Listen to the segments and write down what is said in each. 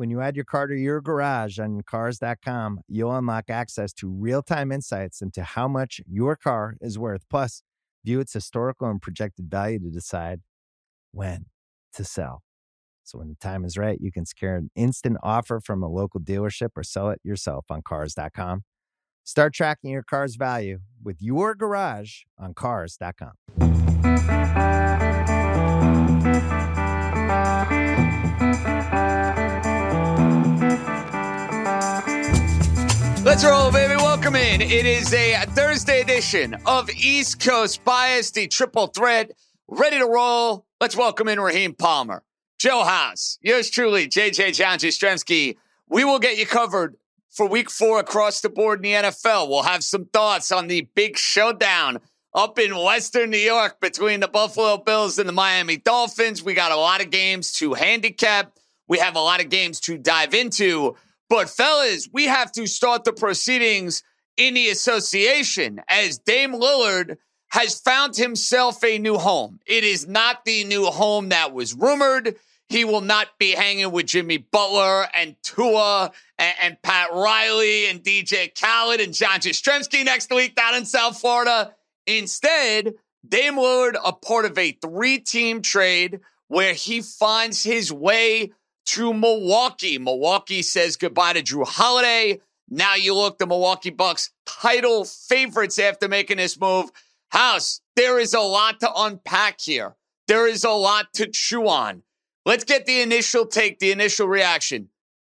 When you add your car to your garage on Cars.com, you'll unlock access to real-time insights into how much your car is worth. Plus, view its historical and projected value to decide when to sell. So when the time is right, you can secure an instant offer from a local dealership or sell it yourself on Cars.com. Start tracking your car's value with your garage on Cars.com. Let's roll, baby. Welcome in. It is a Thursday edition of East Coast Bias, the triple threat, ready to roll. Let's welcome in Raheem Palmer, Joe House, yours truly, JJ John Jastremski. We will get you covered for week four across the board in the NFL. We'll have some thoughts on the big showdown up in Western New York between the Buffalo Bills and the Miami Dolphins. We got a lot of games to handicap. We have a lot of games to dive into. But, fellas, we have to start the proceedings in the association as Dame Lillard has found himself a new home. It is not the new home that was rumored. He will not be hanging with Jimmy Butler and Tua and, and Pat Riley and DJ Khaled and John Jastremski next week down in South Florida. Instead, Dame Lillard, a part of a three team trade where he finds his way to Milwaukee. Milwaukee says goodbye to Jrue Holiday. Now you look the Milwaukee Bucks title favorites after making this move. House, there is a lot to unpack here. There is a lot to chew on. Let's get the initial take, the initial reaction.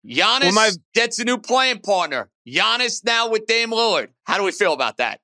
Giannis well, my- gets a new playing partner. Giannis now with Dame Lillard. How do we feel about that?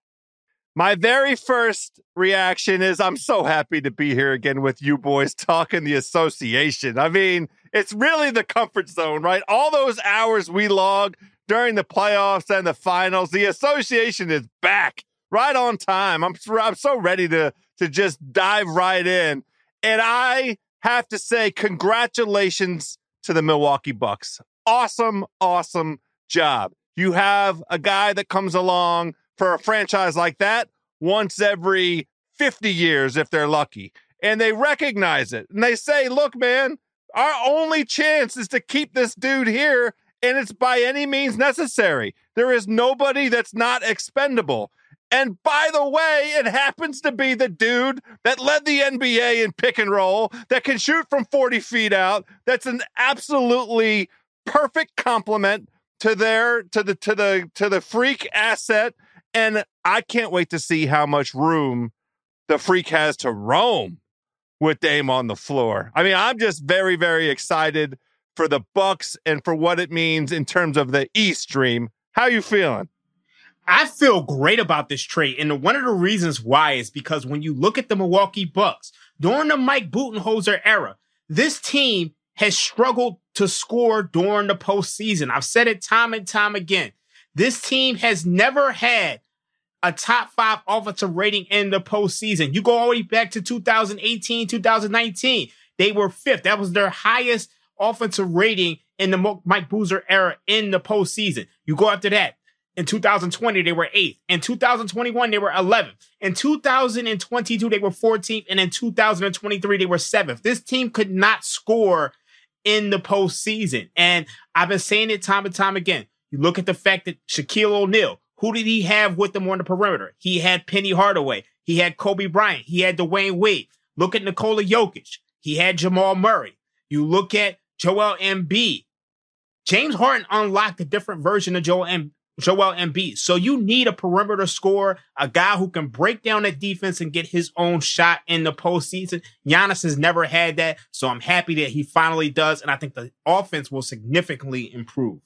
My very first reaction is I'm so happy to be here again with you boys talking the association. I mean, it's really the comfort zone, right? All those hours we log during the playoffs and the finals, the association is back right on time. I'm I'm so ready to to just dive right in. And I have to say congratulations to the Milwaukee Bucks. Awesome, awesome job. You have a guy that comes along for a franchise like that once every 50 years if they're lucky. And they recognize it. And they say, "Look, man, our only chance is to keep this dude here, and it's by any means necessary. There is nobody that's not expendable. And by the way, it happens to be the dude that led the NBA in pick and roll, that can shoot from 40 feet out. That's an absolutely perfect complement to their to the to the to the freak asset. And I can't wait to see how much room the freak has to roam with Dame on the floor. I mean, I'm just very, very excited for the Bucks and for what it means in terms of the East Dream. How you feeling? I feel great about this trade. And one of the reasons why is because when you look at the Milwaukee Bucks during the Mike Budenholzer era, this team has struggled to score during the postseason. I've said it time and time again. This team has never had a top five offensive rating in the postseason. You go all the way back to 2018, 2019. They were fifth. That was their highest offensive rating in the Mike Boozer era in the postseason. You go after that. In 2020, they were eighth. In 2021, they were 11th. In 2022, they were 14th. And in 2023, they were seventh. This team could not score in the postseason. And I've been saying it time and time again. You look at the fact that Shaquille O'Neal, who did he have with him on the perimeter? He had Penny Hardaway. He had Kobe Bryant. He had Dwyane Wade. Look at Nikola Jokic. He had Jamal Murray. You look at Joel Embiid. James Harden unlocked a different version of Joel Joel Embiid. So you need a perimeter scorer, a guy who can break down that defense and get his own shot in the postseason. Giannis has never had that. So I'm happy that he finally does. And I think the offense will significantly improve.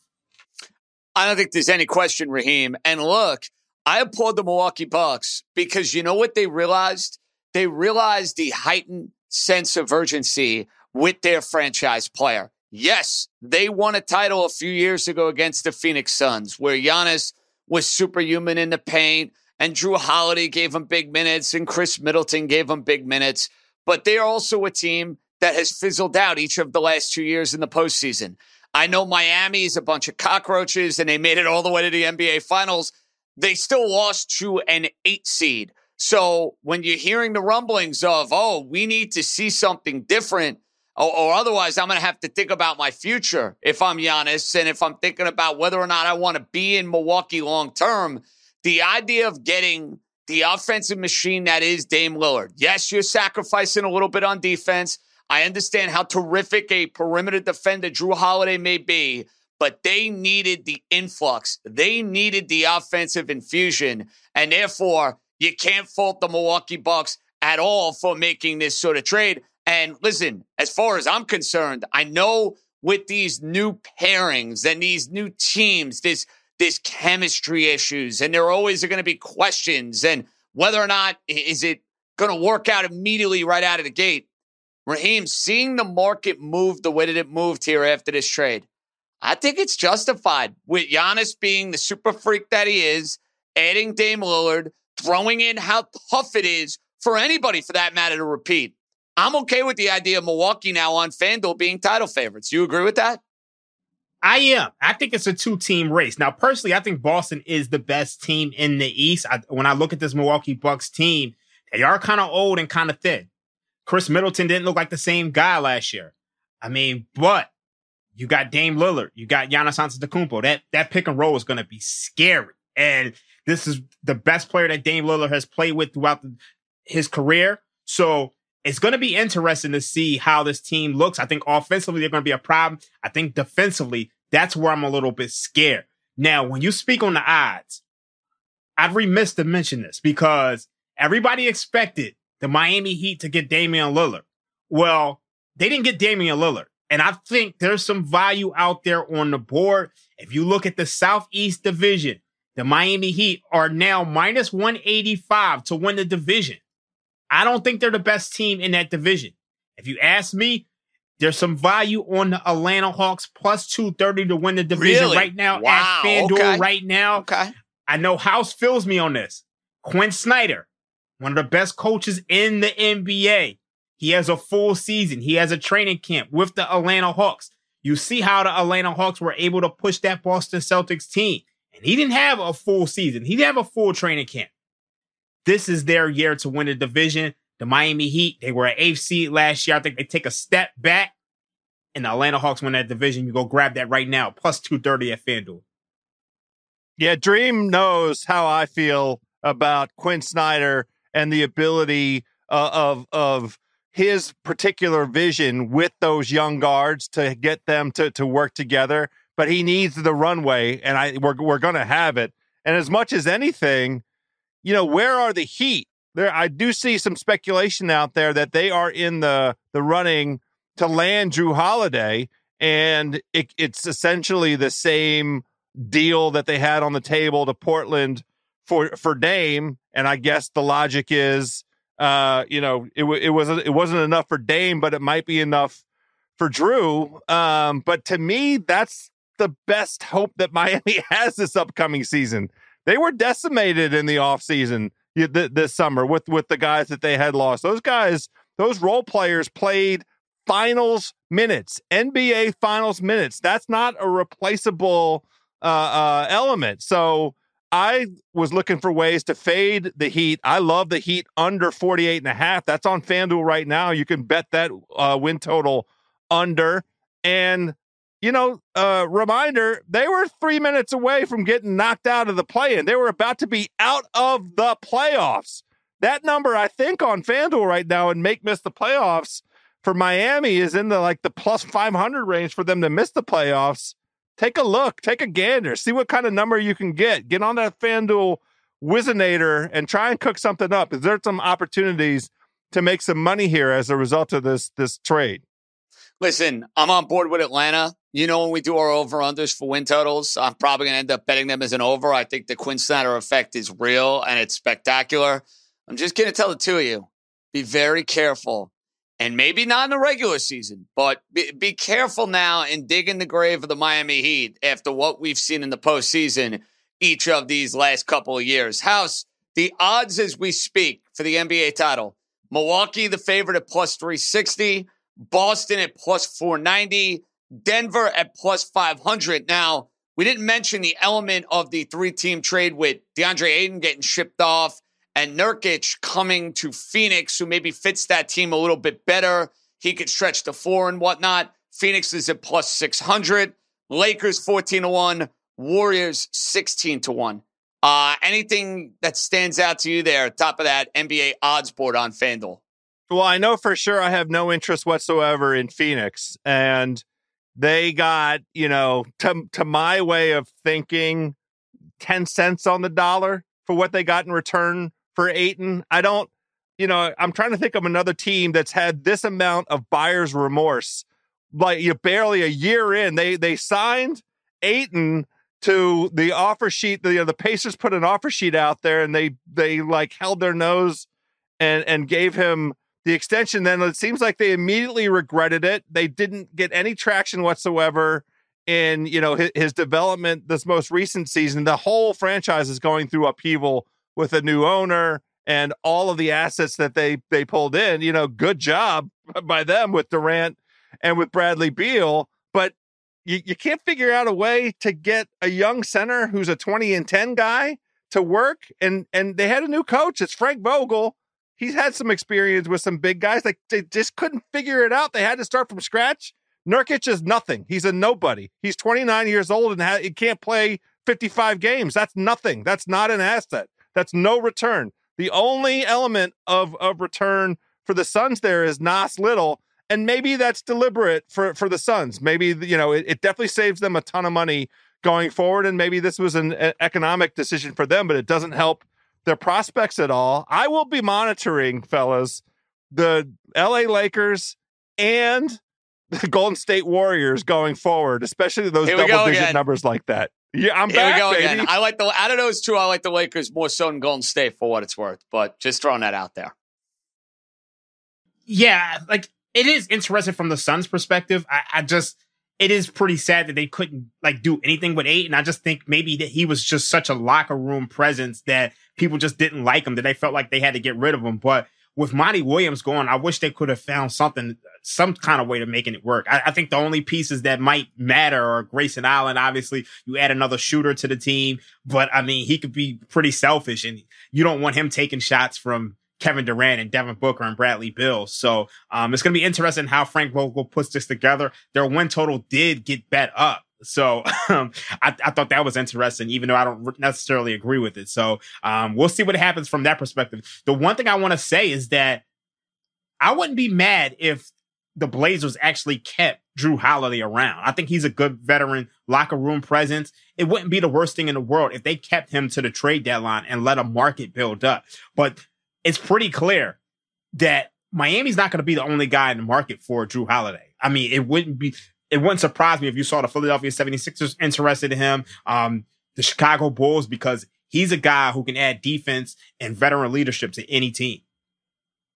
I don't think there's any question, Raheem. And look, I applaud the Milwaukee Bucks because you know what they realized? They realized the heightened sense of urgency with their franchise player. Yes, they won a title a few years ago against the Phoenix Suns, where Giannis was superhuman in the paint, and Jrue Holiday gave him big minutes, and Khris Middleton gave him big minutes. But they're also a team that has fizzled out each of the last two years in the postseason. I know Miami's a bunch of cockroaches, and they made it all the way to the NBA Finals. They still lost to an eight seed. So when you're hearing the rumblings of, oh, we need to see something different, or, or otherwise I'm going to have to think about my future if I'm Giannis and if I'm thinking about whether or not I want to be in Milwaukee long term. The idea of getting the offensive machine that is Dame Lillard. Yes, you're sacrificing a little bit on defense. I understand how terrific a perimeter defender Jrue Holiday may be, but they needed the influx. They needed the offensive infusion. And therefore, you can't fault the Milwaukee Bucks at all for making this sort of trade. And listen, as far as I'm concerned, I know with these new pairings and these new teams, this this chemistry issues, and there always are going to be questions and whether or not is it going to work out immediately right out of the gate. Raheem, seeing the market move the way that it moved here after this trade, I think it's justified with Giannis being the super freak that he is, adding Dame Lillard, throwing in how tough it is for anybody for that matter to repeat. I'm okay with the idea of Milwaukee now on FanDuel being title favorites. You agree with that? I am. I think it's a two team race. Now, personally, I think Boston is the best team in the East. I, when I look at this Milwaukee Bucks team, they are kind of old and kind of thin. Khris Middleton didn't look like the same guy last year. I mean, but you got Dame Lillard, you got Giannis Antetokounmpo. That that pick and roll is going to be scary. And this is the best player that Dame Lillard has played with throughout the, his career. So it's going to be interesting to see how this team looks. I think offensively, they're going to be a problem. I think defensively, that's where I'm a little bit scared. Now, when you speak on the odds, I'd remiss to mention this because everybody expected the Miami Heat to get Damian Lillard. Well, they didn't get Damian Lillard. And I think there's some value out there on the board. If you look at the Southeast Division, the Miami Heat are now minus 185 to win the division. I don't think they're the best team in that division. If you ask me, there's some value on the Atlanta Hawks plus 230 to win the division really? right now wow. at FanDuel okay. right now. Okay. I know House fills me on this. Quin Snyder, one of the best coaches in the NBA. He has a full season. He has a training camp with the Atlanta Hawks. You see how the Atlanta Hawks were able to push that Boston Celtics team. And he didn't have a full season. He didn't have a full training camp. This is their year to win the division. The Miami Heat, they were an eighth seed last year. I think they take a step back and the Atlanta Hawks win that division. You go grab that right now, plus 230 at FanDuel. Yeah, Dream knows how I feel about Quin Snyder and the ability uh, of of his particular vision with those young guards to get them to to work together. But he needs the runway, and I we're we're going to have it. And as much as anything, you know, where are the Heat? There, I do see some speculation out there that they are in the the running to land Jrue Holiday, and it, it's essentially the same deal that they had on the table to Portland for for Dame. And I guess the logic is, uh, you know, it it was it wasn't enough for Dame, but it might be enough for Jrue. Um, but to me, that's the best hope that Miami has this upcoming season. They were decimated in the offseason this summer with with the guys that they had lost. Those guys, those role players played finals minutes, NBA finals minutes. That's not a replaceable uh, uh, element. So I was looking for ways to fade the Heat. I love the Heat under 48 and a half. That's on FanDuel right now. You can bet that uh, win total under. And, you know, uh, reminder, they were three minutes away from getting knocked out of the play in. They were about to be out of the playoffs. That number, I think, on FanDuel right now and make miss the playoffs for Miami is in the like the plus 500 range for them to miss the playoffs. Take a look, take a gander, see what kind of number you can get. Get on that FanDuel Wizinator and try and cook something up. Is there some opportunities to make some money here as a result of this this trade? Listen, I'm on board with Atlanta. You know, when we do our over unders for win totals, I'm probably going to end up betting them as an over. I think the Quin Snyder effect is real and it's spectacular. I'm just going to tell the two of you be very careful. And maybe not in the regular season, but be, be careful now and dig in the grave of the Miami Heat after what we've seen in the postseason each of these last couple of years. House, the odds as we speak for the NBA title Milwaukee, the favorite at plus 360, Boston at plus 490, Denver at plus 500. Now, we didn't mention the element of the three team trade with DeAndre Ayton getting shipped off and Nurkic coming to Phoenix, who maybe fits that team a little bit better. He could stretch to four and whatnot. Phoenix is at plus 600. Lakers 14 to 1. Warriors 16 to 1. Uh, anything that stands out to you there, top of that NBA odds board on FanDuel? Well, I know for sure I have no interest whatsoever in Phoenix. And they got, you know, to, to my way of thinking, 10 cents on the dollar for what they got in return for Ayton. I don't, you know, I'm trying to think of another team that's had this amount of buyer's remorse. Like you barely a year in, they they signed Ayton to the offer sheet. The, you know, the Pacers put an offer sheet out there, and they they like held their nose and and gave him the extension. Then it seems like they immediately regretted it. They didn't get any traction whatsoever in you know his, his development this most recent season. The whole franchise is going through upheaval with a new owner and all of the assets that they they pulled in. You know, good job by them with Durant and with Bradley Beal, but you, you can't figure out a way to get a young center who's a 20 and 10 guy to work. And and they had a new coach. It's Frank Vogel. He's had some experience with some big guys. Like they just couldn't figure it out. They had to start from scratch. Nurkic is nothing. He's a nobody. He's 29 years old and ha- he can't play 55 games. That's nothing. That's not an asset. That's no return. The only element of of return for the Suns there is Nas Little, and maybe that's deliberate for for the Suns. Maybe you know it, it definitely saves them a ton of money going forward, and maybe this was an economic decision for them, but it doesn't help their prospects at all. I will be monitoring, fellas, the L.A. Lakers and the Golden State Warriors going forward, especially those double digit numbers like that. Yeah, I'm Here back, we go baby. again. I like the out of those two, I like the Lakers more so than Golden State for what it's worth. But just throwing that out there. Yeah, like it is interesting from the Suns' perspective. I, I just it is pretty sad that they couldn't like do anything with eight. And I just think maybe that he was just such a locker room presence that people just didn't like him, that they felt like they had to get rid of him. But with Monty Williams going, I wish they could have found something, some kind of way to making it work. I, I, think the only pieces that might matter are Grayson Allen. Obviously, you add another shooter to the team, but I mean, he could be pretty selfish and you don't want him taking shots from Kevin Durant and Devin Booker and Bradley Beal. So, um, it's going to be interesting how Frank Vogel puts this together. Their win total did get bet up. So um, I, I, thought that was interesting, even though I don't necessarily agree with it. So um, we'll see what happens from that perspective. The one thing I want to say is that I wouldn't be mad if the Blazers actually kept Jrue Holiday around. I think he's a good veteran locker room presence. It wouldn't be the worst thing in the world if they kept him to the trade deadline and let a market build up. But it's pretty clear that Miami's not going to be the only guy in the market for Jrue Holiday. I mean, it wouldn't be it wouldn't surprise me if you saw the Philadelphia 76ers interested in him, um, the Chicago Bulls, because he's a guy who can add defense and veteran leadership to any team.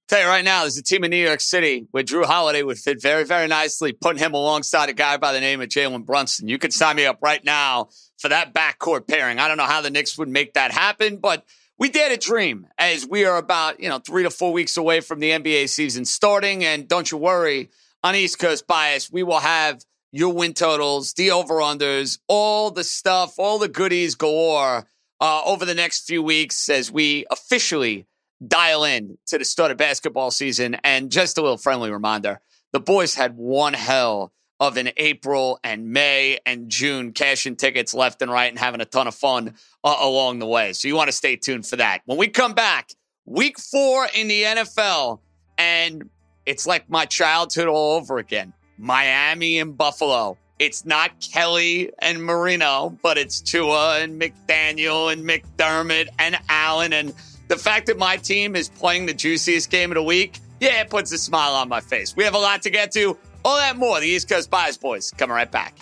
Tell you right now, there's a team in New York City where Jrue Holiday would fit very, very nicely, putting him alongside a guy by the name of Jalen Brunson. You could sign me up right now for that backcourt pairing. I don't know how the Knicks would make that happen, but we dare a dream as we are about, you know, three to four weeks away from the NBA season starting. And don't you worry, on East Coast Bias, we will have your win totals, the over unders, all the stuff, all the goodies galore uh, over the next few weeks as we officially dial in to the start of basketball season. And just a little friendly reminder the boys had one hell of an April and May and June cashing tickets left and right and having a ton of fun uh, along the way. So you want to stay tuned for that. When we come back, week four in the NFL, and it's like my childhood all over again. Miami and Buffalo. It's not Kelly and Marino, but it's Tua and McDaniel and McDermott and Allen. And the fact that my team is playing the juiciest game of the week, yeah, it puts a smile on my face. We have a lot to get to. All that more. The East Coast Bias Boys coming right back.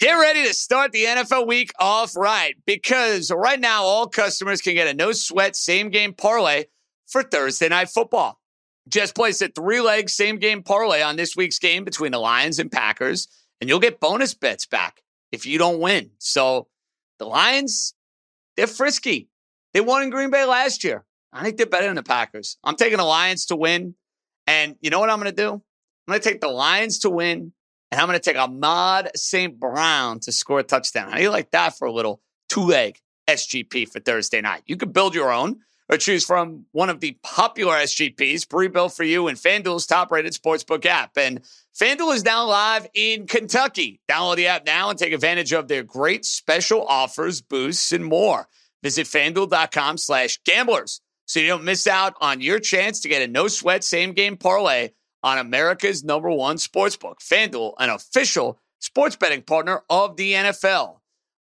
Get ready to start the NFL week off right because right now all customers can get a no sweat same game parlay for Thursday night football. Just place a three leg same game parlay on this week's game between the Lions and Packers, and you'll get bonus bets back if you don't win. So the Lions, they're frisky. They won in Green Bay last year. I think they're better than the Packers. I'm taking the Lions to win. And you know what I'm going to do? I'm going to take the Lions to win and I'm going to take Amon-Ra St. Brown to score a touchdown. How do you like that for a little two leg SGP for Thursday night? You could build your own or choose from one of the popular SGPs pre-built for you in FanDuel's top-rated sportsbook app. And FanDuel is now live in Kentucky. Download the app now and take advantage of their great special offers, boosts, and more. Visit FanDuel.com slash gamblers so you don't miss out on your chance to get a no-sweat same-game parlay on America's number one sportsbook, FanDuel, an official sports betting partner of the NFL.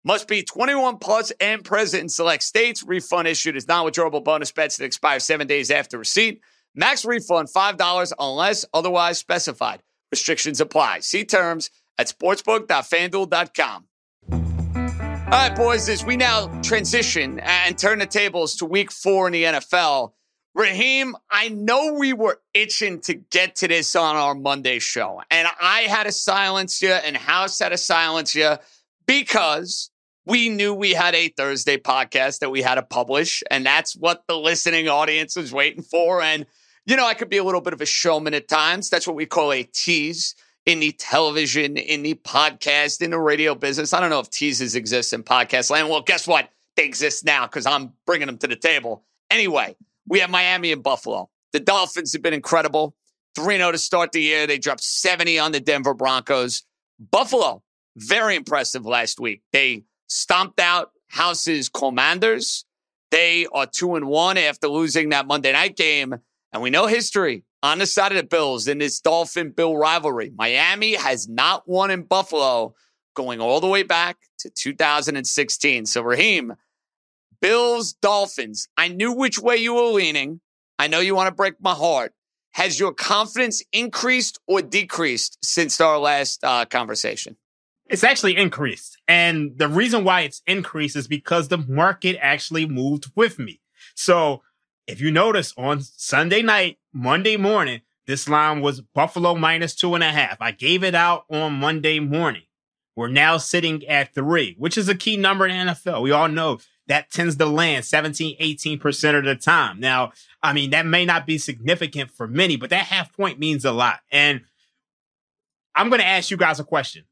Must be 21 plus and present in select states. Refund issued is non-withdrawable bonus bets that expire seven days after receipt. Max refund $5 unless otherwise specified. Restrictions apply. See terms at sportsbook.fanduel.com. All right, boys, as we now transition and turn the tables to week four in the NFL, Raheem, I know we were itching to get to this on our Monday show, and I had to silence you, and House had to silence you because we knew we had a Thursday podcast that we had to publish, and that's what the listening audience was waiting for. And, you know, I could be a little bit of a showman at times. That's what we call a tease in the television, in the podcast, in the radio business. I don't know if teases exist in podcast land. Well, guess what? They exist now because I'm bringing them to the table. Anyway, we have Miami and Buffalo. The Dolphins have been incredible. 3 0 to start the year. They dropped 70 on the Denver Broncos. Buffalo, very impressive last week. They stomped out House's Commanders. They are 2 and 1 after losing that Monday night game. And we know history on the side of the Bills in this Dolphin Bill rivalry. Miami has not won in Buffalo going all the way back to 2016. So, Raheem, Bills, Dolphins. I knew which way you were leaning. I know you want to break my heart. Has your confidence increased or decreased since our last uh, conversation? It's actually increased. And the reason why it's increased is because the market actually moved with me. So if you notice on Sunday night, Monday morning, this line was Buffalo minus two and a half. I gave it out on Monday morning. We're now sitting at three, which is a key number in NFL. We all know that tends to land 17, 18% of the time. Now, I mean, that may not be significant for many, but that half point means a lot. And I'm going to ask you guys a question.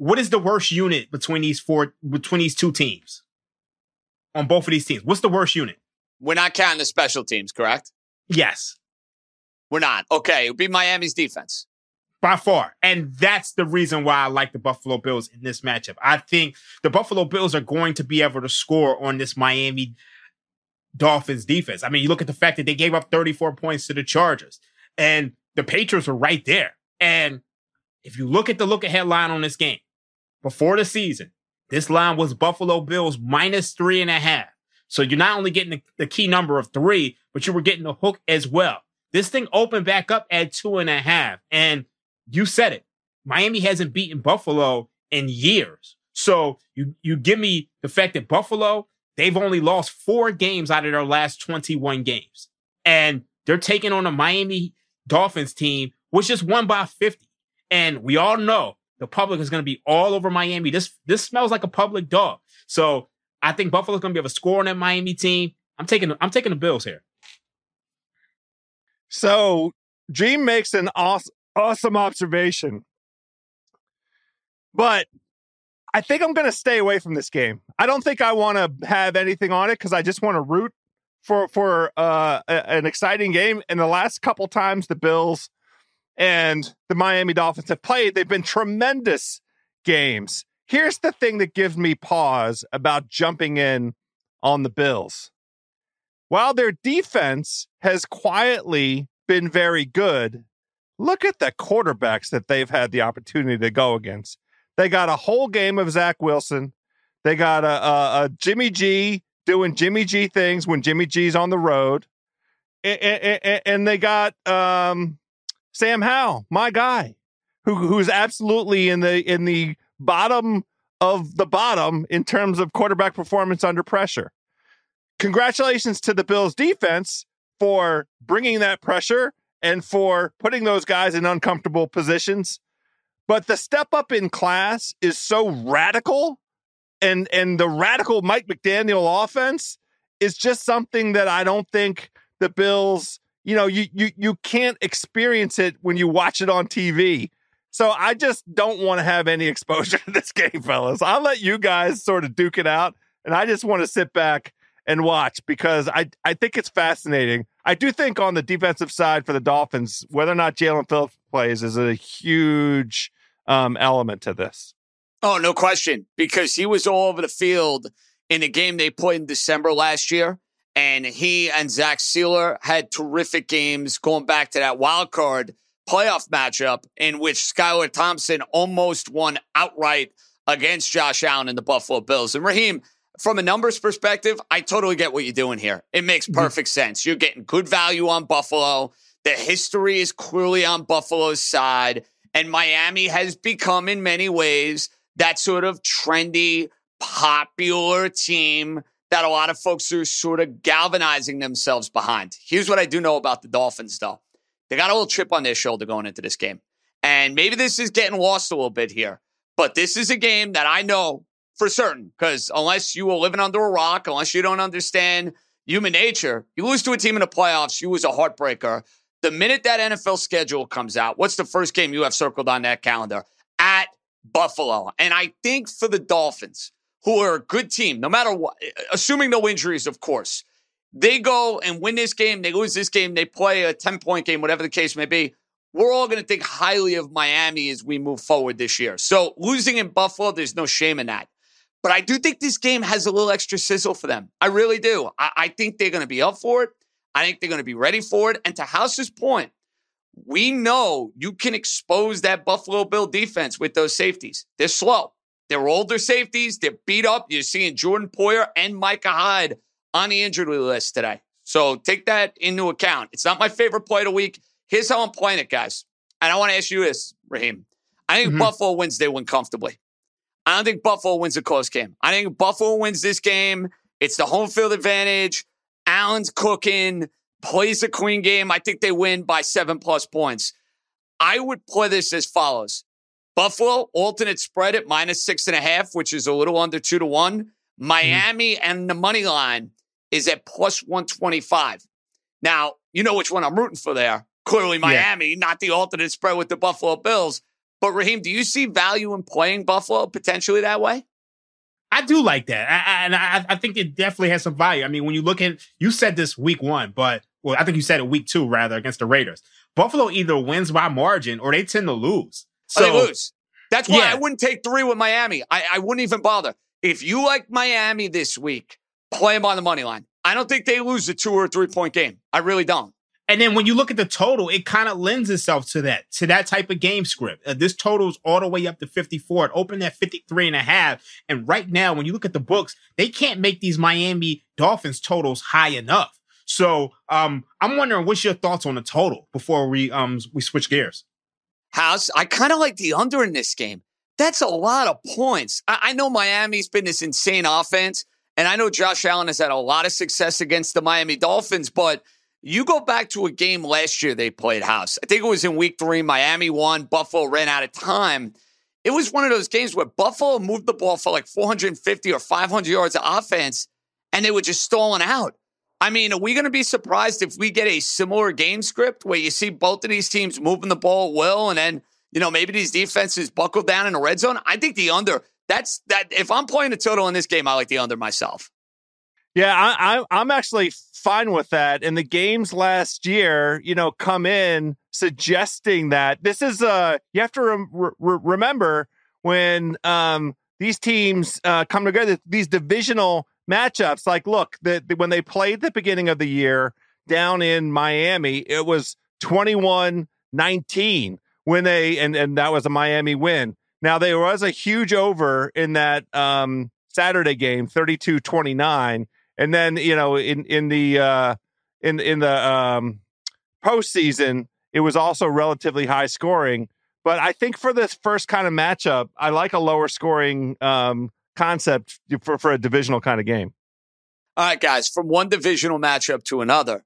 What is the worst unit between these four, between these two teams on both of these teams? What's the worst unit? We're not counting the special teams, correct? Yes. We're not. Okay. It would be Miami's defense by far. And that's the reason why I like the Buffalo Bills in this matchup. I think the Buffalo Bills are going to be able to score on this Miami Dolphins defense. I mean, you look at the fact that they gave up 34 points to the Chargers and the Patriots were right there. And if you look at the look ahead line on this game before the season, this line was Buffalo Bills minus three and a half. So you're not only getting the, the key number of three, but you were getting the hook as well. This thing opened back up at two and a half. And you said it. Miami hasn't beaten Buffalo in years. So you you give me the fact that Buffalo, they've only lost four games out of their last 21 games. And they're taking on a Miami Dolphins team, which just won by 50. And we all know the public is going to be all over Miami. This this smells like a public dog. So I think Buffalo's going to be able to score on that Miami team. I'm taking I'm taking the Bills here. So Dream makes an awesome awesome observation. But I think I'm going to stay away from this game. I don't think I want to have anything on it because I just want to root for for uh, a, an exciting game. And the last couple times the Bills and the Miami Dolphins have played, they've been tremendous games. Here's the thing that gives me pause about jumping in on the Bills. While their defense has quietly been very good, look at the quarterbacks that they've had the opportunity to go against. They got a whole game of Zach Wilson. They got a, a, a Jimmy G doing Jimmy G things when Jimmy G's on the road. And, and, and they got um, Sam Howell, my guy, who who's absolutely in the in the bottom of the bottom in terms of quarterback performance under pressure. Congratulations to the Bills defense for bringing that pressure and for putting those guys in uncomfortable positions. But the step up in class is so radical and and the radical Mike McDaniel offense is just something that I don't think the Bills, you know, you you you can't experience it when you watch it on TV. So I just don't want to have any exposure to this game, fellas. I'll let you guys sort of duke it out, and I just want to sit back and watch because I I think it's fascinating. I do think on the defensive side for the Dolphins, whether or not Jaelan Phillips plays is a huge um, element to this. Oh, no question, because he was all over the field in the game they played in December last year. And he and Zach Sieler had terrific games going back to that wild card playoff matchup in which Skylar Thompson almost won outright against Josh Allen and the Buffalo Bills. And Raheem, from a numbers perspective, I totally get what you're doing here. It makes mm-hmm. perfect mm-hmm. sense. You're getting good value on Buffalo. The history is clearly on Buffalo's side. And Miami has become, in many ways, that sort of trendy, popular team that a lot of folks are sort of galvanizing themselves behind. Here's what I do know about the Dolphins, though. They got a little chip on their shoulder going into this game. And maybe this is getting lost a little bit here, but this is a game that I know for certain because unless you are living under a rock, unless you don't understand human nature, you lose to a team in the playoffs, you lose a heartbreaker. The minute that NFL schedule comes out, what's the first game you have circled on that calendar? At Buffalo. And I think for the Dolphins, who are a good team, no matter what, assuming no injuries, of course, they go and win this game, they lose this game, they play a 10 point game, whatever the case may be. We're all going to think highly of Miami as we move forward this year. So losing in Buffalo, there's no shame in that. But I do think this game has a little extra sizzle for them. I really do. I, I think they're going to be up for it. I think they're going to be ready for it. And to House's point, we know you can expose that Buffalo Bill defense with those safeties. They're slow. They're older safeties. They're beat up. You're seeing Jordan Poyer and Micah Hyde on the injury list today. So take that into account. It's not my favorite play of the week. Here's how I'm playing it, guys. And I want to ask you this, Raheem. I think mm-hmm. Buffalo wins, they win comfortably. I don't think Buffalo wins a close game. I think Buffalo wins this game. It's the home field advantage. Allen's cooking plays a queen game. I think they win by seven plus points. I would play this as follows Buffalo, alternate spread at minus six and a half, which is a little under two to one. Miami mm-hmm. and the money line is at plus 125. Now, you know which one I'm rooting for there. Clearly, Miami, yeah. not the alternate spread with the Buffalo Bills. But Raheem, do you see value in playing Buffalo potentially that way? I do like that, I, I, and I, I, think it definitely has some value. I mean, when you look at, you said this week one, but well, I think you said it week two rather against the Raiders. Buffalo either wins by margin or they tend to lose. So they lose. That's why yeah. I wouldn't take three with Miami. I, I wouldn't even bother. If you like Miami this week, play them on the money line. I don't think they lose a two or three point game. I really don't. And then when you look at the total, it kind of lends itself to that, to that type of game script. Uh, this total is all the way up to 54. It opened at 53 and a half. And right now, when you look at the books, they can't make these Miami Dolphins totals high enough. So um, I'm wondering what's your thoughts on the total before we um we switch gears. House, I kind of like the under in this game. That's a lot of points. I, I know Miami's been this insane offense, and I know Josh Allen has had a lot of success against the Miami Dolphins, but you go back to a game last year they played house. I think it was in week three. Miami won. Buffalo ran out of time. It was one of those games where Buffalo moved the ball for like 450 or 500 yards of offense, and they were just stalling out. I mean, are we going to be surprised if we get a similar game script where you see both of these teams moving the ball well and then, you know, maybe these defenses buckle down in the red zone? I think the under, that's that. If I'm playing a total in this game, I like the under myself. Yeah, I, I, am actually fine with that. And the games last year, you know, come in suggesting that this is, uh, you have to re- remember when um, these teams uh, come together, these divisional matchups. Like, look, the, the, when they played the beginning of the year down in Miami, it was 21 19 when they and and that was a Miami win. Now there was a huge over in that um, Saturday game, 32-29, and then you know in in the uh, in in the um, postseason it was also relatively high scoring. But I think for this first kind of matchup, I like a lower scoring um, concept for for a divisional kind of game. All right, guys, from one divisional matchup to another,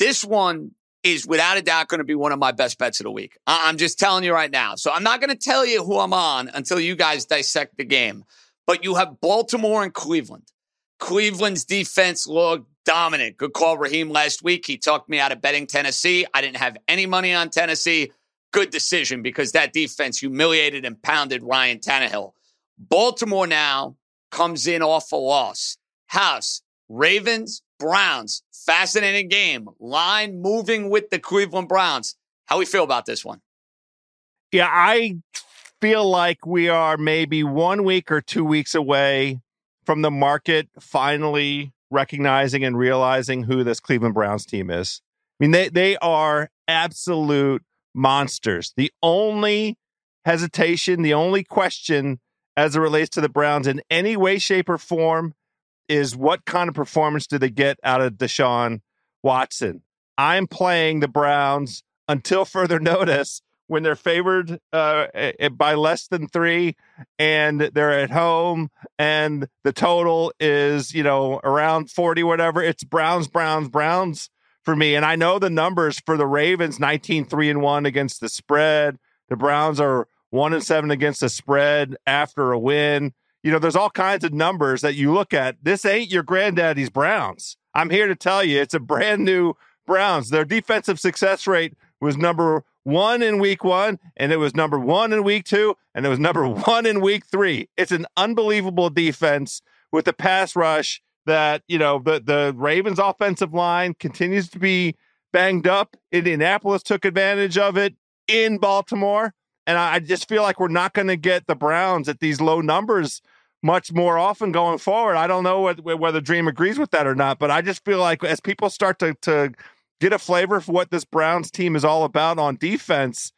this one is without a doubt going to be one of my best bets of the week. I'm just telling you right now. So I'm not going to tell you who I'm on until you guys dissect the game. But you have Baltimore and Cleveland. Cleveland's defense looked dominant. Good call, Raheem, last week. He talked me out of betting Tennessee. I didn't have any money on Tennessee. Good decision because that defense humiliated and pounded Ryan Tannehill. Baltimore now comes in off a loss. House, Ravens, Browns. Fascinating game. Line moving with the Cleveland Browns. How we feel about this one? Yeah, I feel like we are maybe one week or two weeks away from the market finally recognizing and realizing who this Cleveland Browns team is. I mean, they they are absolute monsters. The only hesitation, the only question as it relates to the Browns in any way, shape, or form is what kind of performance do they get out of Deshaun Watson? I'm playing the Browns until further notice when they're favored uh, by less than three and they're at home and the total is, you know, around 40, whatever. It's Browns, Browns, Browns for me. And I know the numbers for the Ravens 19, 3 and 1 against the spread. The Browns are 1 and 7 against the spread after a win you know, there's all kinds of numbers that you look at. This ain't your granddaddy's Browns. I'm here to tell you, it's a brand new Browns. Their defensive success rate was number one in week one, and it was number one in week two, and it was number one in week three. It's an unbelievable defense with a pass rush that, you know, the, the Ravens offensive line continues to be banged up. Indianapolis took advantage of it in Baltimore. And I just feel like we're not going to get the Browns at these low numbers much more often going forward. I don't know what, whether Dream agrees with that or not, but I just feel like as people start to, to get a flavor for what this Browns team is all about on defense,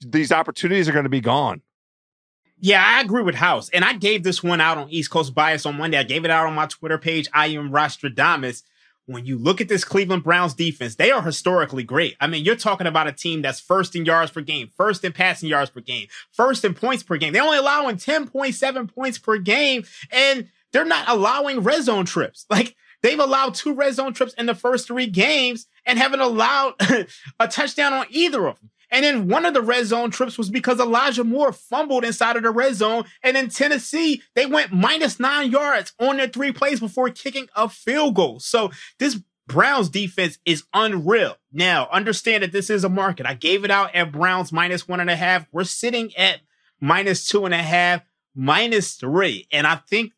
these opportunities are going to be gone. Yeah, I agree with House. And I gave this one out on East Coast Bias on Monday. I gave it out on my Twitter page. I am Rostradamus when you look at this Cleveland Browns defense, they are historically great. I mean, you're talking about a team that's first in yards per game, first in passing yards per game, first in points per game. They're only allowing 10.7 points per game, and they're not allowing red zone trips. Like, they've allowed two red zone trips in the first three games and haven't allowed a touchdown on either of them. And then one of the red zone trips was because Elijah Moore fumbled inside of the red zone. And in Tennessee, they went minus nine yards on their three plays before kicking a field goal. So this Browns defense is unreal. Now, understand that this is a market. I gave it out at Browns minus one and a half. We're sitting at minus two and a half, minus three. And I think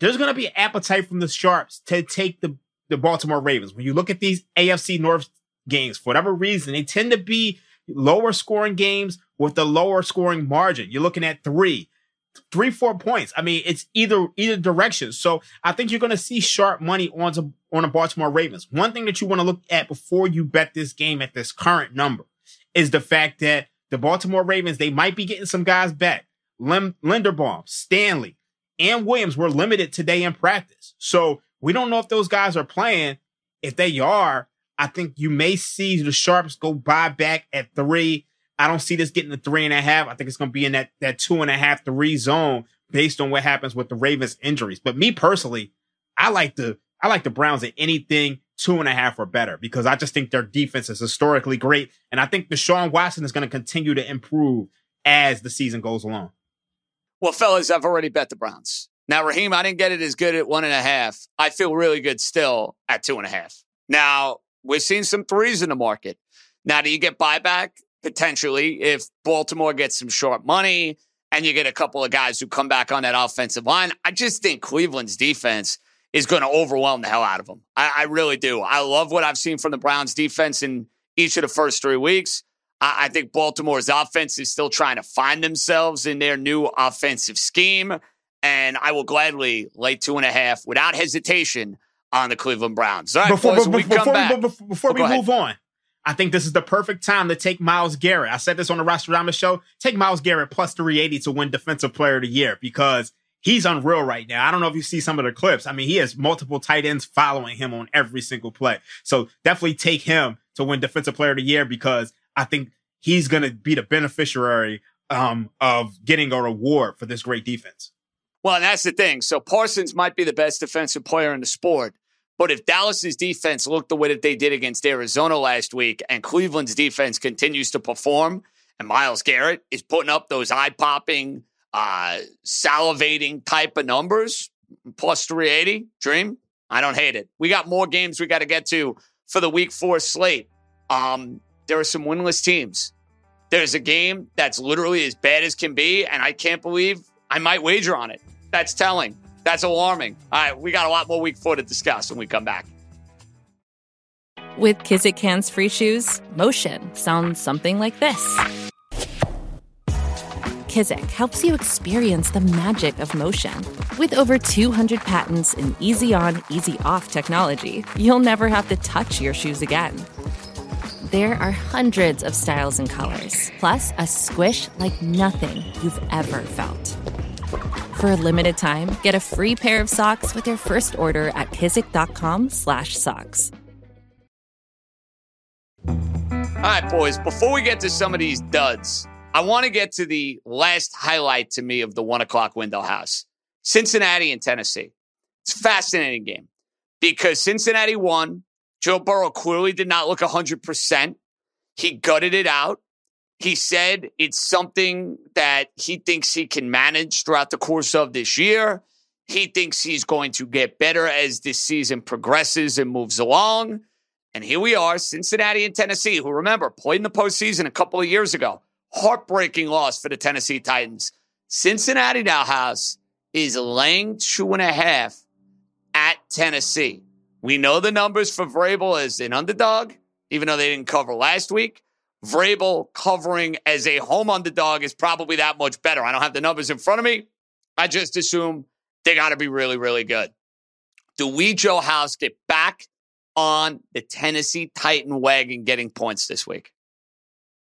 there's going to be appetite from the Sharps to take the, the Baltimore Ravens. When you look at these AFC North games, for whatever reason, they tend to be lower scoring games with the lower scoring margin. You're looking at three, three, four points. I mean, it's either either direction. So I think you're going to see sharp money on to, on the Baltimore Ravens. One thing that you want to look at before you bet this game at this current number is the fact that the Baltimore Ravens they might be getting some guys back. Lim- Linderbaum, Stanley, and Williams were limited today in practice. So we don't know if those guys are playing. If they are, I think you may see the Sharps go buy back at three. I don't see this getting the three and a half. I think it's going to be in that, that two and a half, three zone based on what happens with the Ravens injuries. But me personally, I like the, I like the Browns at anything two and a half or better because I just think their defense is historically great. And I think Deshaun Watson is going to continue to improve as the season goes along. Well, fellas, I've already bet the Browns. Now, Raheem, I didn't get it as good at one and a half. I feel really good still at two and a half. Now, we're seeing some threes in the market. Now, do you get buyback? Potentially, if Baltimore gets some short money and you get a couple of guys who come back on that offensive line. I just think Cleveland's defense is going to overwhelm the hell out of them. I, I, really do. I love what I've seen from the Browns defense in each of the first three weeks. I, I think Baltimore's offense is still trying to find themselves in their new offensive scheme. And I will gladly lay two and a half without hesitation on the Cleveland Browns. All right, before, boys, before, we before, back. before, before oh, we move on, I think this is the perfect time to take Myles Garrett. I said this on the Rostradamus show. Take Myles Garrett plus 380 to win Defensive Player of the Year because he's unreal right now. I don't know if you see some of the clips. I mean, he has multiple tight ends following him on every single play. So definitely take him to win Defensive Player of the Year because I think he's going to be the beneficiary um, of getting a reward for this great defense. Well, and that's the thing. So Parsons might be the best defensive player in the sport. But if Dallas's defense looked the way that they did against Arizona last week and Cleveland's defense continues to perform and Myles Garrett is putting up those eye popping, uh, salivating type of numbers, plus 380, dream, I don't hate it. We got more games we got to get to for the week four slate. Um, there are some winless teams. There's a game that's literally as bad as can be, and I can't believe I might wager on it. That's telling. That's alarming. All right, we got a lot more week four to discuss when we come back. With Kizik Hands Free Shoes, motion sounds something like this. Kizik helps you experience the magic of motion. With over 200 patents and easy on, easy off technology, you'll never have to touch your shoes again. There are hundreds of styles and colors, plus a squish like nothing you've ever felt. For a limited time, get a free pair of socks with your first order at kizik.com slash socks. All right, boys, before we get to some of these duds, I want to get to the last highlight to me of the one o'clock window house Cincinnati and Tennessee. It's a fascinating game because Cincinnati won. Joe Burrow clearly did not look 100%. He gutted it out. He said it's something that he thinks he can manage throughout the course of this year. He thinks he's going to get better as this season progresses and moves along. And here we are, Cincinnati and Tennessee, who remember played in the postseason a couple of years ago. Heartbreaking loss for the Tennessee Titans. Cincinnati now has is laying two and a half at Tennessee. We know the numbers for Vrabel as an underdog, even though they didn't cover last week. Vrabel covering as a home underdog is probably that much better. I don't have the numbers in front of me. I just assume they got to be really, really good. Do we, Joe House, get back on the Tennessee Titan wagon getting points this week?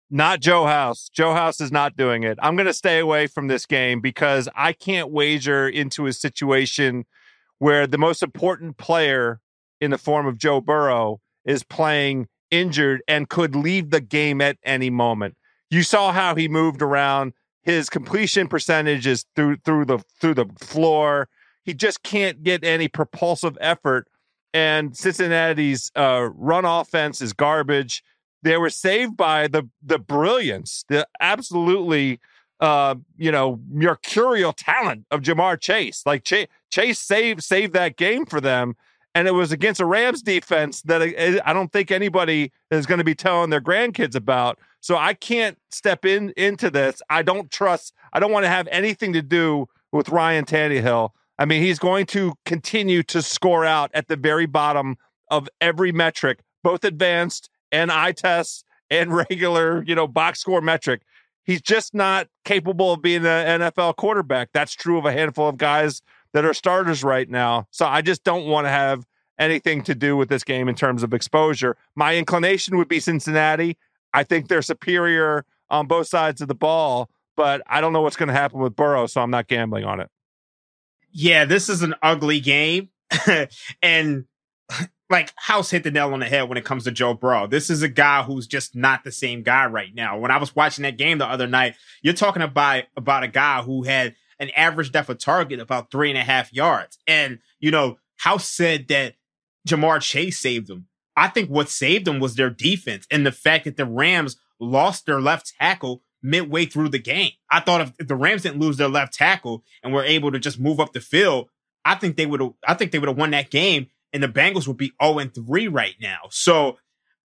Not Joe House. Joe House is not doing it. I'm going to stay away from this game because I can't wager into a situation where the most important player in the form of Joe Burrow is playing injured and could leave the game at any moment. You saw how he moved around. His completion percentage is through through the through the floor. He just can't get any propulsive effort. And Cincinnati's uh, run offense is garbage. They were saved by the the brilliance, the absolutely uh, you know mercurial talent of Ja'Marr Chase. Like Chase, Chase saved saved that game for them and it was against a Rams defense that I don't think anybody is going to be telling their grandkids about. So I can't step in into this. I don't trust. I don't want to have anything to do with Ryan Tannehill. I mean, he's going to continue to score out at the very bottom of every metric, both advanced and eye tests and regular, you know, box score metric. He's just not capable of being an NFL quarterback. That's true of a handful of guys that are starters right now. So I just don't want to have anything to do with this game in terms of exposure. My inclination would be Cincinnati. I think they're superior on both sides of the ball, but I don't know what's going to happen with Burrow, so I'm not gambling on it. Yeah, this is an ugly game. and like House hit the nail on the head when it comes to Joe Burrow. This is a guy who's just not the same guy right now. When I was watching that game the other night, you're talking about about a guy who had an average depth of target about three and a half yards. And, you know, House said that Ja'Marr Chase saved them. I think what saved them was their defense and the fact that the Rams lost their left tackle midway through the game. I thought if, if the Rams didn't lose their left tackle and were able to just move up the field, I think they would have I think they would have won that game and the Bengals would be 0 and 3 right now. So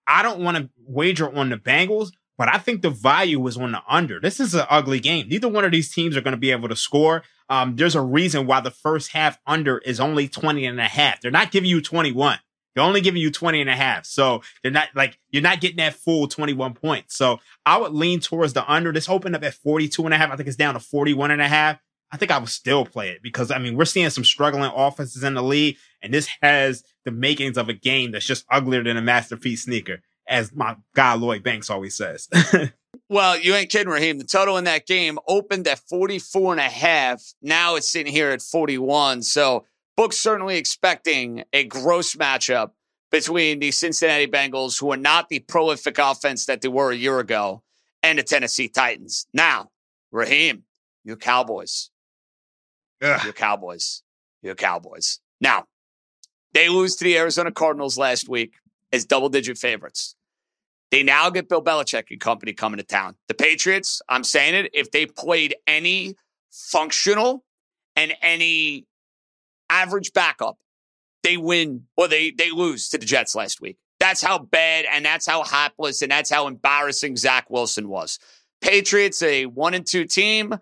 I don't want to wager on the Bengals, but I think the value is on the under. This is an ugly game. Neither one of these teams are going to be able to score. Um, there's a reason why the first half under is only 20 and a half. They're not giving you 21. They're only giving you 20 and a half. So they're not like, you're not getting that full 21 points. So I would lean towards the under. This opened up at 42 and a half. I think it's down to 41 and a half. I think I would still play it because I mean, we're seeing some struggling offenses in the league and this has the makings of a game that's just uglier than a masterpiece sneaker. As my guy Lloyd Banks always says. well, you ain't kidding, Raheem. The total in that game opened at 44 and a half. Now it's sitting here at 41. So, books certainly expecting a gross matchup between the Cincinnati Bengals, who are not the prolific offense that they were a year ago, and the Tennessee Titans. Now, Raheem, you Cowboys. Ugh. Your Cowboys. Your Cowboys. Now, they lose to the Arizona Cardinals last week as double digit favorites. They now get Bill Belichick and company coming to town. The Patriots, I'm saying it, if they played any functional and any average backup, they win or they they lose to the Jets last week. That's how bad and that's how hapless and that's how embarrassing Zach Wilson was. Patriots, a one and two team.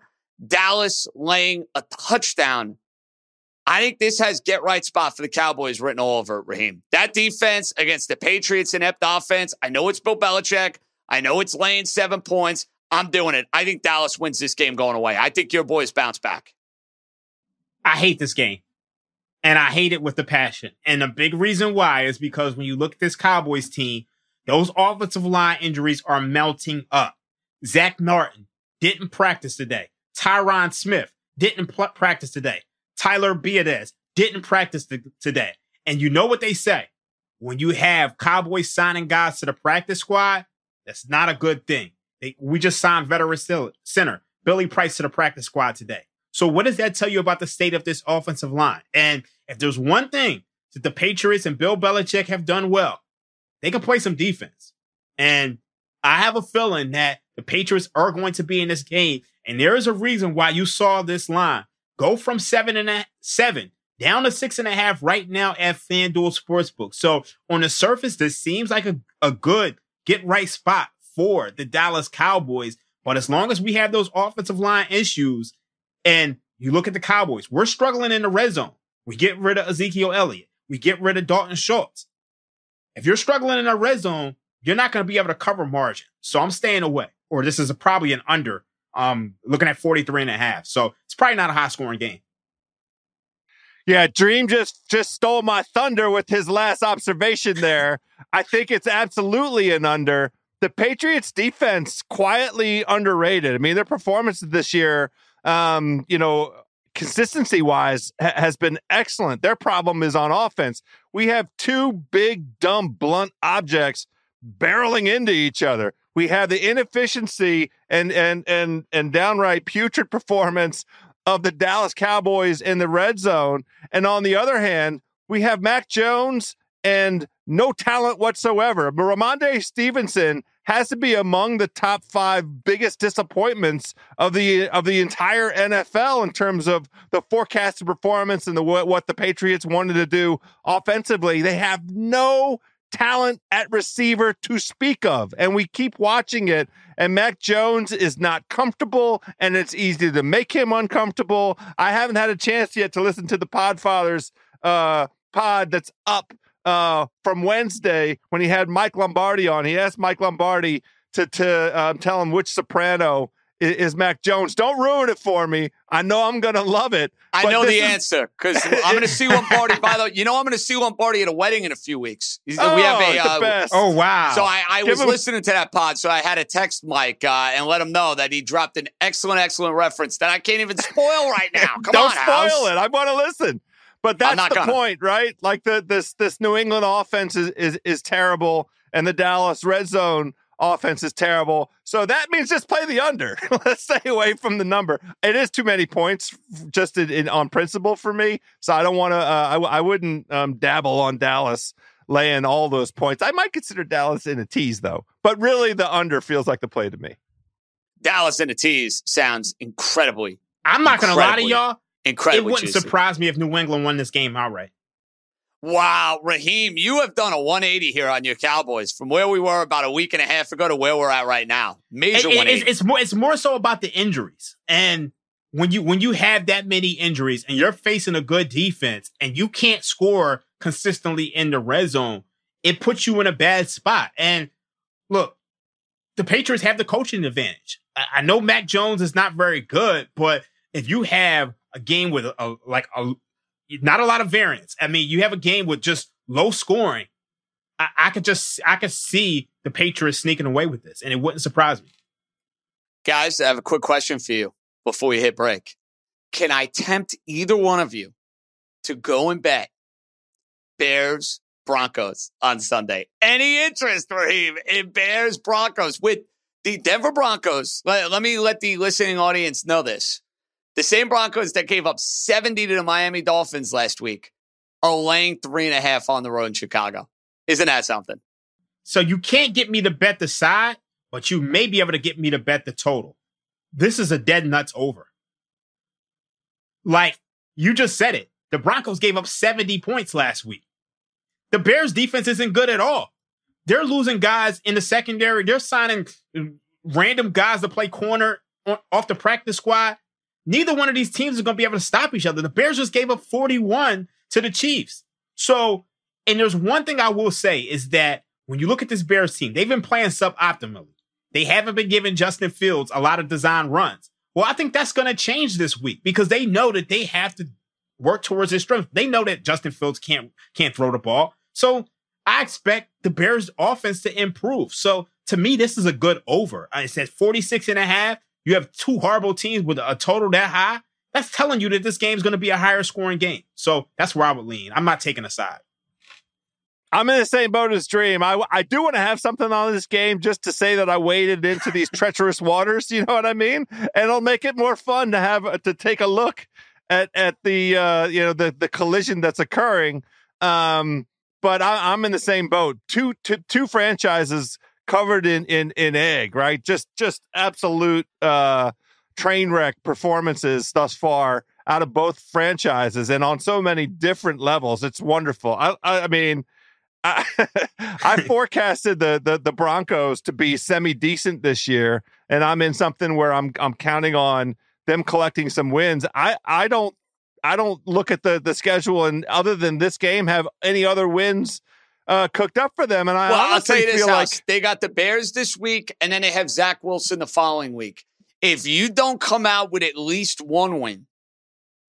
Dallas laying a touchdown I think this has get right spot for the Cowboys written all over it, Raheem. That defense against the Patriots inept offense. I know it's Bill Belichick. I know it's laying seven points. I'm doing it. I think Dallas wins this game going away. I think your boys bounce back. I hate this game. And I hate it with the passion. And the big reason why is because when you look at this Cowboys team, those offensive line injuries are melting up. Zack Martin didn't practice today. Tyron Smith didn't pl- practice today. Tyler Biadasz didn't practice th- today. And you know what they say when you have Cowboys signing guys to the practice squad, that's not a good thing. They, we just signed veteran center Billy Price to the practice squad today. So what does that tell you about the state of this offensive line? And if there's one thing that the Patriots and Bill Belichick have done well, they can play some defense. And I have a feeling that the Patriots are going to be in this game. And there is a reason why you saw this line go from seven and a seven down to six and a half right now at FanDuel Sportsbook. So on the surface, this seems like a, a good get right spot for the Dallas Cowboys. But as long as we have those offensive line issues and you look at the Cowboys, we're struggling in the red zone. We get rid of Ezekiel Elliott. We get rid of Dalton Schultz. If you're struggling in the red zone, you're not going to be able to cover margin. So I'm staying away. Or this is a, probably an under um, looking at 43 and a half. So it's probably not a high scoring game. Yeah, Dream just just stole my thunder with his last observation there. I think it's absolutely an under. The Patriots defense quietly underrated. I mean, their performance this year, um, you know, consistency wise ha- has been excellent. Their problem is on offense. We have two big, dumb, blunt objects barreling into each other. We have the inefficiency and and and and downright putrid performance of the Dallas Cowboys in the red zone. And on the other hand, we have Mac Jones and no talent whatsoever. But Rhamondre Stevenson has to be among the top five biggest disappointments of the of the entire NFL in terms of the forecasted performance and the what the Patriots wanted to do offensively. They have no talent at receiver to speak of. And we keep watching it, and Mac Jones is not comfortable, and it's easy to make him uncomfortable. I haven't had a chance yet to listen to the Podfathers uh, pod that's up uh, from Wednesday when he had Mike Lombardi on. He asked Mike Lombardi to to um, tell him which soprano is, is, Mac Jones. Don't ruin it for me. I know I'm going to love it. I know the is... answer because I'm going to see Lombardi. by the way, you know I'm going to see Lombardi at a wedding in a few weeks. Oh, we have a uh, oh wow. So I, I was him... listening to that pod, so I had to text Mike uh, and let him know that he dropped an excellent, excellent reference that I can't even spoil right now. Come on, Don't on, spoil House. it. I want to listen. But that's the gonna. point, right? Like the this this New England offense is, is is terrible, and the Dallas red zone offense is terrible. So that means just play the under. Let's stay away from the number. It is too many points just in, in on principle for me. So I don't want to. Uh, I, I wouldn't um, dabble on Dallas laying all those points. I might consider Dallas in a tease though, but really the under feels like the play to me. Dallas in a tease sounds incredibly. I'm not going to lie to y'all. Incredibly, it wouldn't juicy. surprise me if New England won this game outright. Wow, Raheem, you have done a 180 here on your Cowboys from where we were about a week and a half ago to where we're at right now. Major it, 180. It's, it's more. It's more so about the injuries, and when you when you have that many injuries and you're facing a good defense and you can't score consistently in the red zone, it puts you in a bad spot. And look, the Patriots have the coaching advantage. I, I know Mac Jones is not very good, but if you have a game with a, a like a not a lot of variance. I mean, you have a game with just low scoring. I, I could just I could see the Patriots sneaking away with this, and it wouldn't surprise me. Guys, I have a quick question for you before we hit break. Can I tempt either one of you to go and bet Bears Broncos on Sunday? Any interest, Raheem, in Bears Broncos with the Denver Broncos? Let, let me let the listening audience know this. The same Broncos that gave up 70 to the Miami Dolphins last week are laying three and a half on the road in Chicago. Isn't that something? So you can't get me to bet the side, but you may be able to get me to bet the total. This is a dead nuts over. Like you just said it. The Broncos gave up 70 points last week. The Bears defense isn't good at all. They're losing guys in the secondary. They're signing random guys to play corner off the practice squad. Neither one of these teams is going to be able to stop each other. The Bears just gave up 41 to the Chiefs. So, and there's one thing I will say is that when you look at this Bears team, they've been playing suboptimally. They haven't been giving Justin Fields a lot of design runs. Well, I think that's going to change this week because they know that they have to work towards their strength. They know that Justin Fields can't can't throw the ball. So I expect the Bears offense to improve. So to me, this is a good over. Uh, I said 46 and a half. You have two horrible teams with a total that high. That's telling you that this game is going to be a higher scoring game. So that's where I would lean. I'm not taking a side. I'm in the same boat as Dream. I, I do want to have something on this game just to say that I waded into these treacherous waters. You know what I mean? And it'll make it more fun to have to take a look at at the uh, you know the the collision that's occurring. Um, but I, am in the same boat. Two, two two franchises covered in in in egg, right? Just just absolute uh, train wreck performances thus far out of both franchises, and on so many different levels. It's wonderful. I I, I mean I, I forecasted the, the the Broncos to be semi decent this year, and I'm in something where I'm I'm counting on them collecting some wins. I I don't I don't look at the the schedule and other than this game have any other wins uh, cooked up for them. And I well, I'll tell you this: like they got the Bears this week, and then they have Zach Wilson the following week. If you don't come out with at least one win,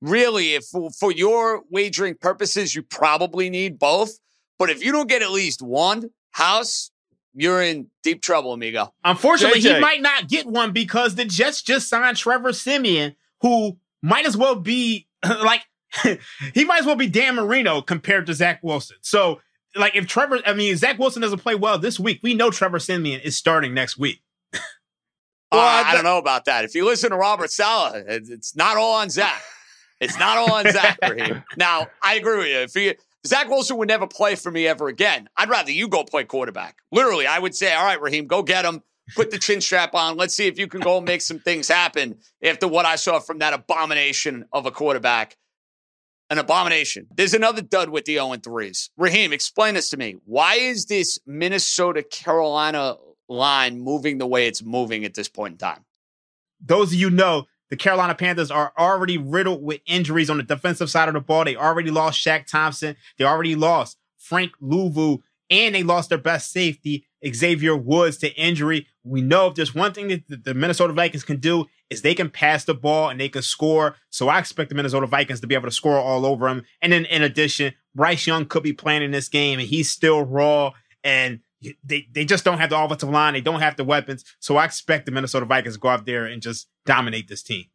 really, if for your wagering purposes, you probably need both but if you don't get at least one house, you're in deep trouble, amigo. Unfortunately, JJ. he might not get one because the Jets just signed Trevor Siemian, who might as well be like he might as well be Dan Marino compared to Zach Wilson. So, like, if Trevor, I mean, Zach Wilson doesn't play well this week, we know Trevor Siemian is starting next week. well, uh, I don't know about that. If you listen to Robert Saleh, it's not all on Zach. It's not all on Zach. Raheem. Now, I agree with you. If you Zach Wilson would never play for me ever again. I'd rather you go play quarterback. Literally, I would say, all right, Raheem, go get him. Put the chin strap on. Let's see if you can go make some things happen after what I saw from that abomination of a quarterback. An abomination. There's another dud with the 0 3s. Raheem, explain this to me. Why is this Minnesota Carolina line moving the way it's moving at this point in time? Those of you know the Carolina Panthers are already riddled with injuries on the defensive side of the ball. They already lost Shaq Thompson. They already lost Frank Luvu, and they lost their best safety, Xavier Woods, to injury. We know if there's one thing that the Minnesota Vikings can do is they can pass the ball and they can score. So I expect the Minnesota Vikings to be able to score all over them. And then in addition, Bryce Young could be playing in this game and he's still raw and they, they just don't have the offensive line. They don't have the weapons. So I expect the Minnesota Vikings to go out there and just dominate this team.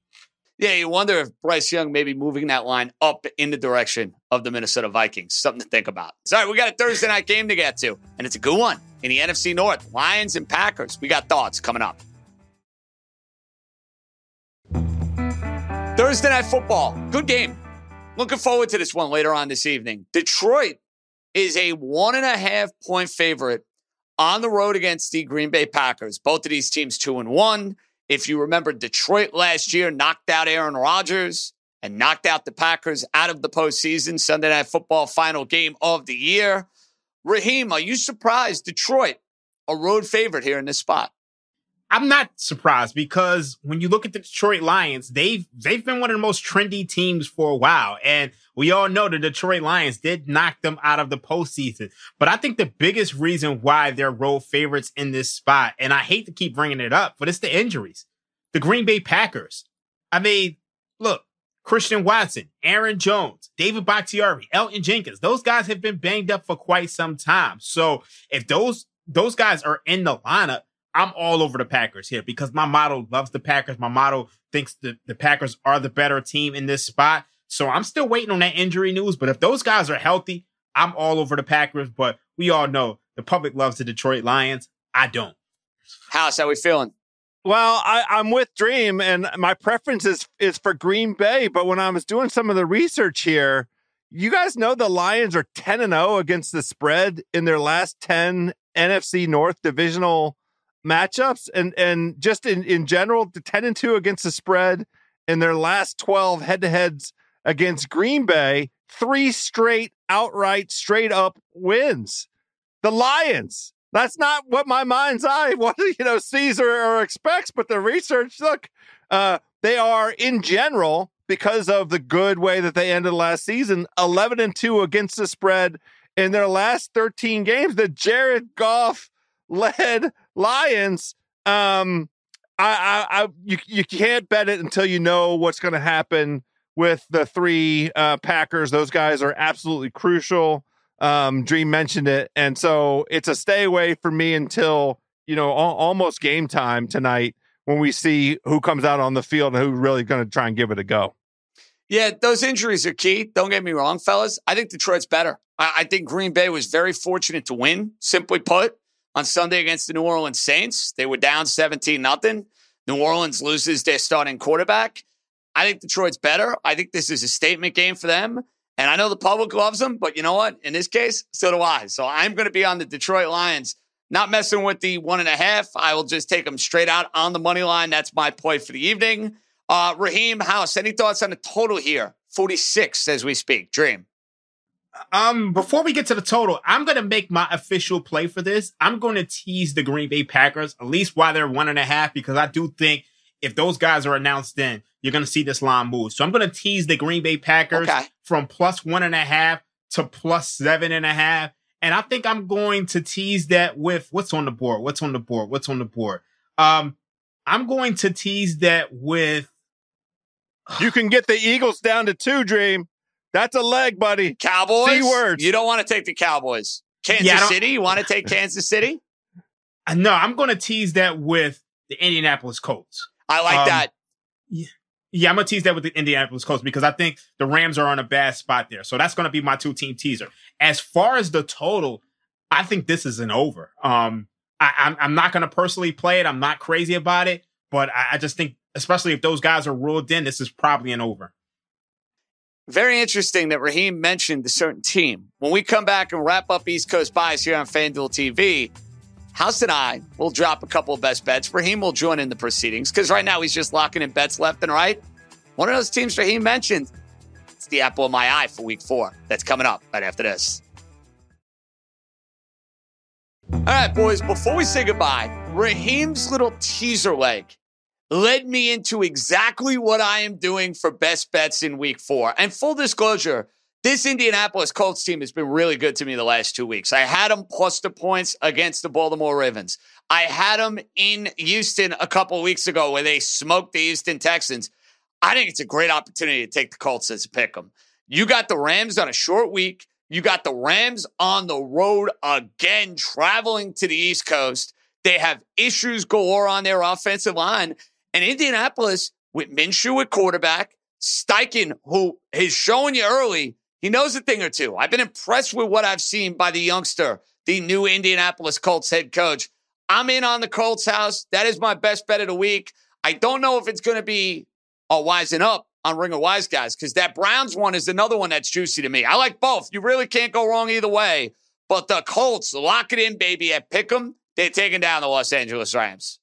Yeah, you wonder if Bryce Young may be moving that line up in the direction of the Minnesota Vikings. Something to think about. Sorry, we got a Thursday night game to get to, and it's a good one in the NFC North. Lions and Packers. We got thoughts coming up. Thursday night football. Good game. Looking forward to this one later on this evening. Detroit is a one and a half point favorite on the road against the Green Bay Packers. Both of these teams two and one. If you remember, Detroit last year knocked out Aaron Rodgers and knocked out the Packers out of the postseason. Sunday Night Football final game of the year. Raheem, are you surprised Detroit a road favorite here in this spot? I'm not surprised because when you look at the Detroit Lions, they've they've been one of the most trendy teams for a while, and we all know the Detroit Lions did knock them out of the postseason. But I think the biggest reason why they're road favorites in this spot, and I hate to keep bringing it up, but it's the injuries. The Green Bay Packers. I mean, look, Christian Watson, Aaron Jones, David Bakhtiari, Elgton Jenkins. Those guys have been banged up for quite some time. So if those those guys are in the lineup, I'm all over the Packers here because my model loves the Packers. My model thinks the, the Packers are the better team in this spot. So I'm still waiting on that injury news. But if those guys are healthy, I'm all over the Packers. But we all know the public loves the Detroit Lions. I don't. House, how we feeling? Well, I, I'm with Dream, and my preference is is for Green Bay. But when I was doing some of the research here, you guys know the Lions are 10 and 0 against the spread in their last 10 NFC North divisional matchups and and just in in general the 10 and 2 against the spread in their last 12 head-to-heads against Green Bay, three straight outright straight up wins. The Lions. That's not what my mind's eye what you know sees or, or expects, but the research look uh they are in general because of the good way that they ended last season 11 and 2 against the spread in their last 13 games the Jared Goff led Lions um I, I, I you you can't bet it until you know what's going to happen with the three uh, Packers. Those guys are absolutely crucial. Um, Dream mentioned it, and so it's a stay away for me until you know al- almost game time tonight when we see who comes out on the field and who's really going to try and give it a go. Yeah, those injuries are key. Don't get me wrong, fellas. I think Detroit's better. I, I think Green Bay was very fortunate to win, simply put, on Sunday against the New Orleans Saints. They were down 17 nothing. New Orleans loses their starting quarterback. I think Detroit's better. I think this is a statement game for them. And I know the public loves them, but you know what? In this case, so do I. So I'm going to be on the Detroit Lions, not messing with the one and a half. I will just take them straight out on the money line. That's my point for the evening. Uh, Raheem House, any thoughts on the total here? 46 as we speak. Dream. Um, before we get to the total, I'm gonna make my official play for this. I'm gonna tease the Green Bay Packers at least while they're one and a half because I do think if those guys are announced, then you're gonna see this line move. So I'm gonna tease the Green Bay Packers Okay. from plus one and a half to plus seven and a half, and I think I'm going to tease that with what's on the board. What's on the board? What's on the board? Um, I'm going to tease that with You can get the Eagles down to two. Dream. That's a leg, buddy. Cowboys. C words. You don't want to take the Cowboys. Kansas Yeah, I don't- City. You want to take Kansas City? uh, no. I'm going to tease that with the Indianapolis Colts. I like Um, that. Yeah, I'm gonna tease that with the Indianapolis Colts because I think the Rams are on a bad spot there. So that's gonna be my two team teaser. As far as the total, I think this is an over. Um, I, I'm I'm not gonna personally play it. I'm not crazy about it, but I, I just think, especially if those guys are ruled in, this is probably an over. Very interesting that Raheem mentioned a certain team. When we come back and wrap up East Coast Bias here on FanDuel TV, House and I will drop a couple of best bets. Raheem will join in the proceedings because right now he's just locking in bets left and right. One of those teams Raheem mentioned, it's the apple of my eye for week four. That's coming up right after this. All right, boys, before we say goodbye, Raheem's little teaser leg led me into exactly what I am doing for best bets in week four. And full disclosure, this Indianapolis Colts team has been really good to me the last two weeks. I had them plus the points against the Baltimore Ravens. I had them in Houston a couple weeks ago where they smoked the Houston Texans. I think it's a great opportunity to take the Colts as a pick 'em. You got the Rams on a short week. You got the Rams on the road again, traveling to the East Coast. They have issues galore on their offensive line. And Indianapolis, with Minshew at quarterback, Steichen, who is showing you early, he knows a thing or two. I've been impressed with what I've seen by the youngster, the new Indianapolis Colts head coach. I'm in on the Colts house. That is my best bet of the week. I don't know if it's going to be a wising up on Ring of Wise Guys because that Browns one is another one that's juicy to me. I like both. You really can't go wrong either way. But the Colts, lock it in, baby, at Pick'em. They're taking down the Los Angeles Rams.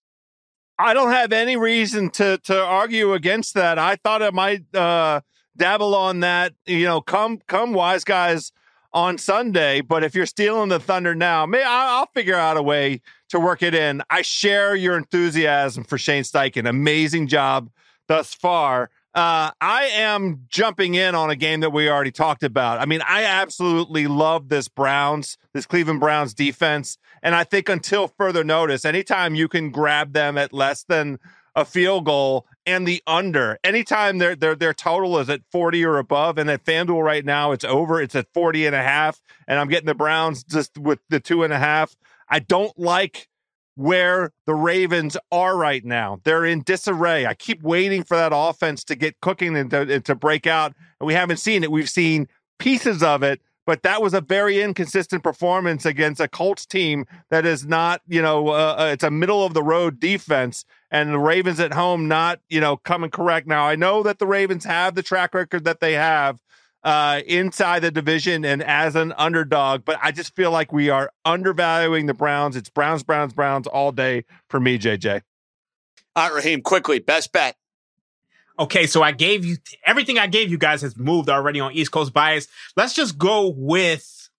I don't have any reason to to argue against that. I thought I might uh, dabble on that. You know, come come wise guys on Sunday. But if you're stealing the thunder now, may I'll figure out a way to work it in. I share your enthusiasm for Shane Steichen. Amazing job thus far. Uh, I am jumping in on a game that we already talked about. I mean, I absolutely love this Browns, this Cleveland Browns defense. And I think until further notice, anytime you can grab them at less than a field goal and the under. Anytime their their their total is at 40 or above, and at FanDuel right now it's over, it's at 40 and a half, and I'm getting the Browns just with the two and a half. I don't like where the Ravens are right now. They're in disarray. I keep waiting for that offense to get cooking and to, and to break out, and we haven't seen it. We've seen pieces of it, but that was a very inconsistent performance against a Colts team that is not, you know, uh, uh, it's a middle of the road defense, and the Ravens at home not, you know, coming correct. Now I know that the Ravens have the track record that they have uh, inside the division and as an underdog, but I just feel like we are undervaluing the Browns. It's Browns, Browns, Browns all day for me, JJ. All right, Raheem, quickly, best bet. Okay, so I gave you everything I gave you guys has moved already on East Coast bias. Let's just go with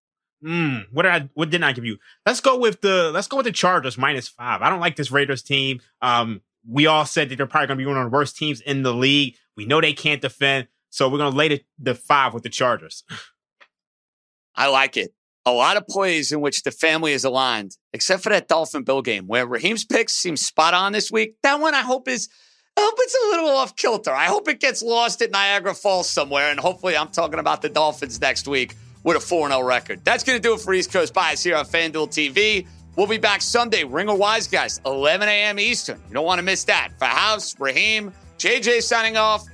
hmm, what did I what didn't I give you? Let's go with the let's go with the Chargers minus five. I don't like this Raiders team. Um, we all said that they're probably gonna be one of the worst teams in the league. We know they can't defend, so we're gonna lay the, the five with the Chargers. I like it. A lot of plays in which the family is aligned, except for that Dolphin Bill game where Raheem's picks seem spot on this week. That one I hope is I hope it's a little off kilter. I hope it gets lost at Niagara Falls somewhere. And hopefully, I'm talking about the Dolphins next week with a 4 0 record. That's going to do it for East Coast Bias here on FanDuel TV. We'll be back Sunday, Ring of Wise Guys, 11 a.m. Eastern. You don't want to miss that. For House, Raheem, JJ signing off.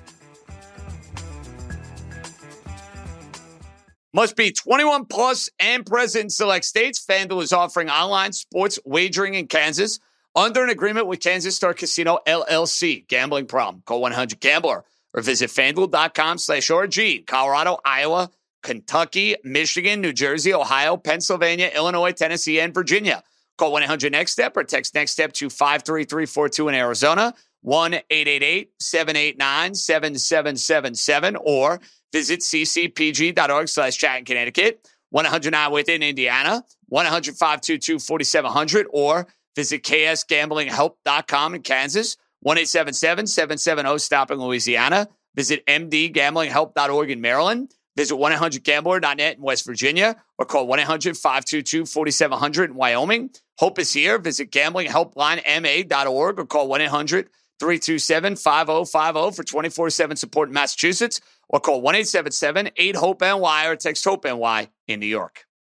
Must be 21 plus and present in select states. FanDuel is offering online sports wagering in Kansas under an agreement with Kansas Star Casino LLC. Gambling problem? Call 100 Gambler or visit fanduel.com slash RG. Colorado, Iowa, Kentucky, Michigan, New Jersey, Ohio, Pennsylvania, Illinois, Tennessee, and Virginia. Call 1 800 Next Step or text Next Step to 53342 in Arizona, 1 888 789 7777, or visit ccpg.org slash chat in Connecticut, 109 within Indiana, 100 522 4700, or Visit ksgamblinghelp.com in Kansas, 1 770 stop in Louisiana. Visit mdgamblinghelp.org in Maryland. Visit 1-800-GAMBLER.net in West Virginia or call 1-800-522-4700 in Wyoming. Hope is here. Visit gamblinghelplinema.org or call 1-800-327-5050 for 24-7 support in Massachusetts or call 1-877-8-HOPE-NY or text HOPE-NY in New York.